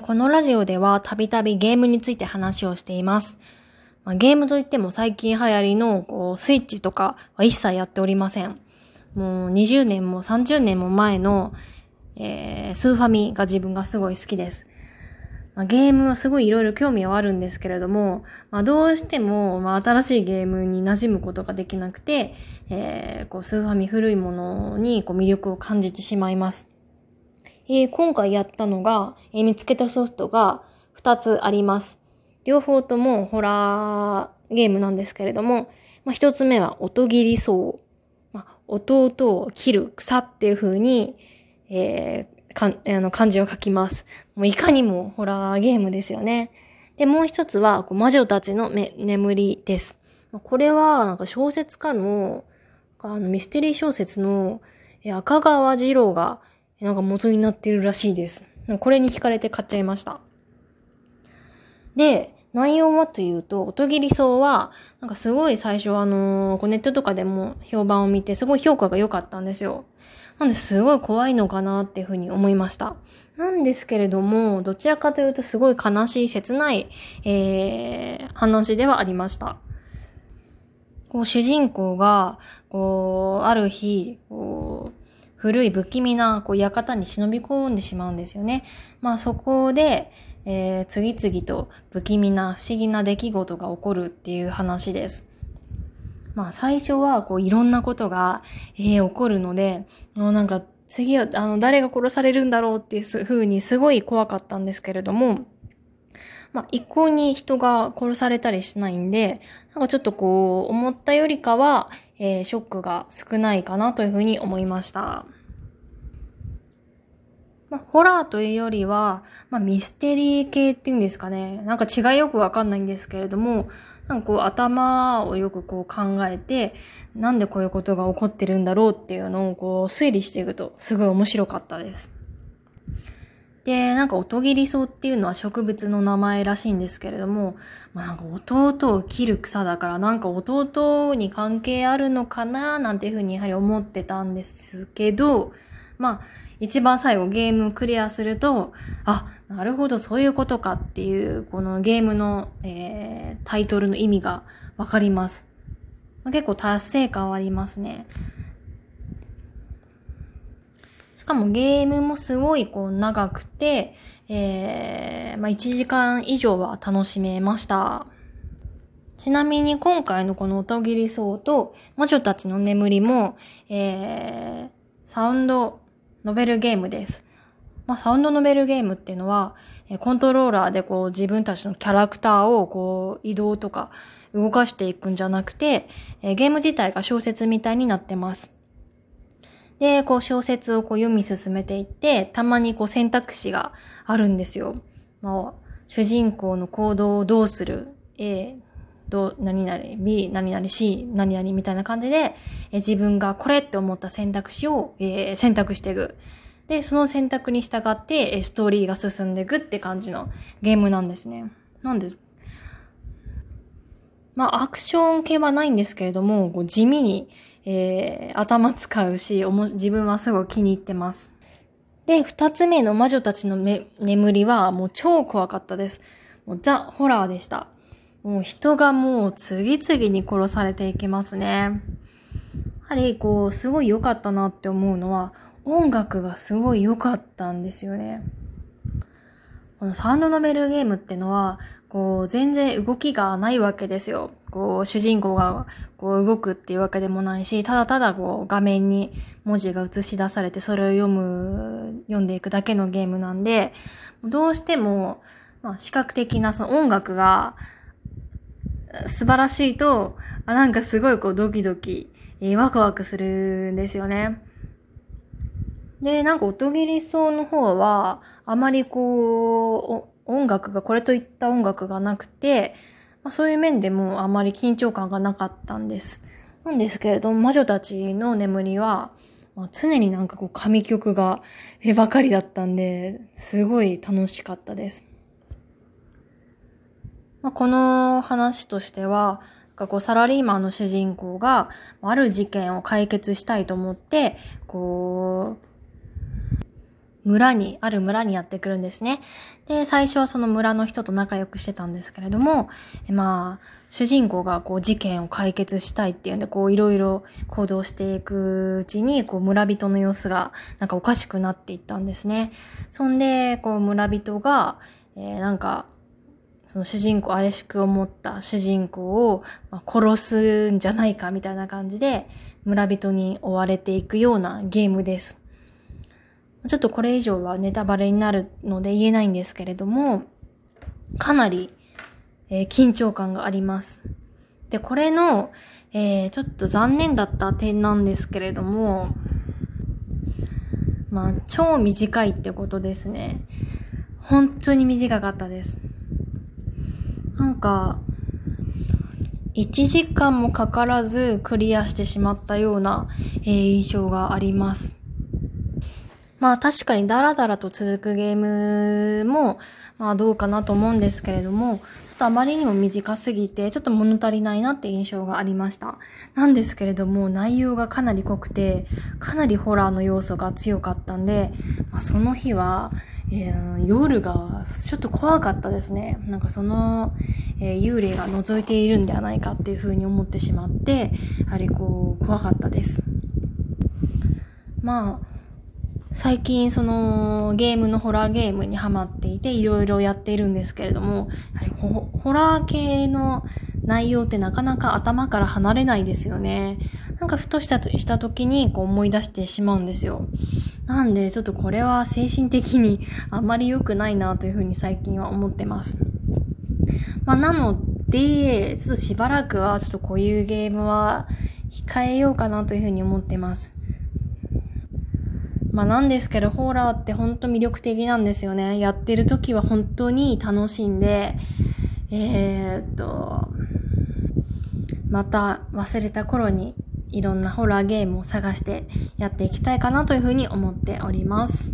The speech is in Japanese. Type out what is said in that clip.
このラジオではたびたびゲームについて話をしています。まあ、ゲームといっても最近流行りのこうスイッチとかは一切やっておりません。もう20年も30年も前の、えー、スーファミが自分がすごい好きです。まあ、ゲームはすごいいろいろ興味はあるんですけれども、まあ、どうしても、まあ、新しいゲームに馴染むことができなくて、えー、こうスーファミ古いものにこう魅力を感じてしまいます。えー、今回やったのが、えー、見つけたソフトが2つあります。両方ともホラーゲームなんですけれども、まあ、1つ目は音切り層。まあ、弟を切る草っていう風に、えー、かあの漢字を書きます。もういかにもホラーゲームですよね。で、もう一つは、魔女たちの眠りです。これは、なんか小説家の、あのミステリー小説の赤川次郎がなんか元になってるらしいです。これに惹かれて買っちゃいました。で、内容はというと、音切り草は、なんかすごい最初あのー、ネットとかでも評判を見て、すごい評価が良かったんですよ。なんですごい怖いのかなっていうふうに思いました。なんですけれども、どちらかというとすごい悲しい、切ない、えー、話ではありました。こう、主人公が、こう、ある日、こう、古い不気味なこう館に忍び込んでしまうんですよね。まあそこで、えー、次々と不気味な不思議な出来事が起こるっていう話です。まあ最初はこういろんなことが、えー、起こるので、なんか次はあの誰が殺されるんだろうっていうふうにすごい怖かったんですけれども、まあ一向に人が殺されたりしないんで、なんかちょっとこう思ったよりかは、えー、ショックが少ないかなというふうに思いました。まあ、ホラーというよりは、まあ、ミステリー系っていうんですかね。なんか違いよくわかんないんですけれども、なんかこう頭をよくこう考えて、なんでこういうことが起こってるんだろうっていうのをこう推理していくとすごい面白かったです。で、なんか音切り草っていうのは植物の名前らしいんですけれども、まあなんか弟を切る草だからなんか弟に関係あるのかななんていうふうにやはり思ってたんですけど、まあ一番最後ゲームをクリアすると、あ、なるほどそういうことかっていうこのゲームの、えー、タイトルの意味がわかります。結構達成感はありますね。しかもゲームもすごいこう長くて、えー、まあ、1時間以上は楽しめました。ちなみに今回のこの音切り層と魔女たちの眠りも、えー、サウンドノベルゲームです。まあ、サウンドノベルゲームっていうのは、コントローラーでこう自分たちのキャラクターをこう移動とか動かしていくんじゃなくて、ゲーム自体が小説みたいになってます。で、こう小説をこう読み進めていって、たまにこう選択肢があるんですよ。まあ、主人公の行動をどうする ?A、ど何々、B、何々、C、何々？みたいな感じで、え自分がこれって思った選択肢を、えー、選択していく。で、その選択に従って、えストーリーが進んでいくって感じのゲームなんですね。なんです、まあ、アクション系はないんですけれども、こう地味に、えー、頭使うし、自分はすごい気に入ってます。で、二つ目の魔女たちの眠りはもう超怖かったです。もうザ・ホラーでした。もう人がもう次々に殺されていきますね。やはりこう、すごい良かったなって思うのは、音楽がすごい良かったんですよね。このサウンドノベルゲームってのは、こう、全然動きがないわけですよ。こう、主人公がこう動くっていうわけでもないし、ただただこう、画面に文字が映し出されて、それを読む、読んでいくだけのゲームなんで、どうしても、まあ、視覚的なその音楽が素晴らしいと、あ、なんかすごいこうドキドキ、えー、ワクワクするんですよね。で、なんか音切り草の方は、あまりこう、音楽が、これといった音楽がなくて、まあ、そういう面でもあまり緊張感がなかったんです。なんですけれども、魔女たちの眠りは、まあ、常になんかこう神曲がえばかりだったんで、すごい楽しかったです。まあ、この話としては、かこうサラリーマンの主人公がある事件を解決したいと思って、こう、村に、ある村にやってくるんですね。で、最初はその村の人と仲良くしてたんですけれども、まあ、主人公がこう事件を解決したいっていうんで、こういろいろ行動していくうちに、こう村人の様子がなんかおかしくなっていったんですね。そんで、こう村人が、えー、なんか、その主人公、怪しく思った主人公を殺すんじゃないかみたいな感じで、村人に追われていくようなゲームです。ちょっとこれ以上はネタバレになるので言えないんですけれども、かなり、えー、緊張感があります。で、これの、えー、ちょっと残念だった点なんですけれども、まあ、超短いってことですね。本当に短かったです。なんか、1時間もかからずクリアしてしまったような、えー、印象があります。まあ確かにダラダラと続くゲームも、まあどうかなと思うんですけれども、ちょっとあまりにも短すぎて、ちょっと物足りないなって印象がありました。なんですけれども、内容がかなり濃くて、かなりホラーの要素が強かったんで、まあ、その日は、えー、夜がちょっと怖かったですね。なんかその、えー、幽霊が覗いているんではないかっていうふうに思ってしまって、やはりこう、怖かったです。まあ、最近そのゲームのホラーゲームにハマっていていろいろやっているんですけれども、やはりホラー系の内容ってなかなか頭から離れないですよね。なんかふとしたした時にこう思い出してしまうんですよ。なんでちょっとこれは精神的にあんまり良くないなというふうに最近は思ってます。まあなので、ちょっとしばらくはちょっとこういうゲームは控えようかなというふうに思ってます。まあなんですけど、ホラーって本当魅力的なんですよね。やってる時は本当に楽しんで、えー、っと、また忘れた頃にいろんなホラーゲームを探してやっていきたいかなというふうに思っております。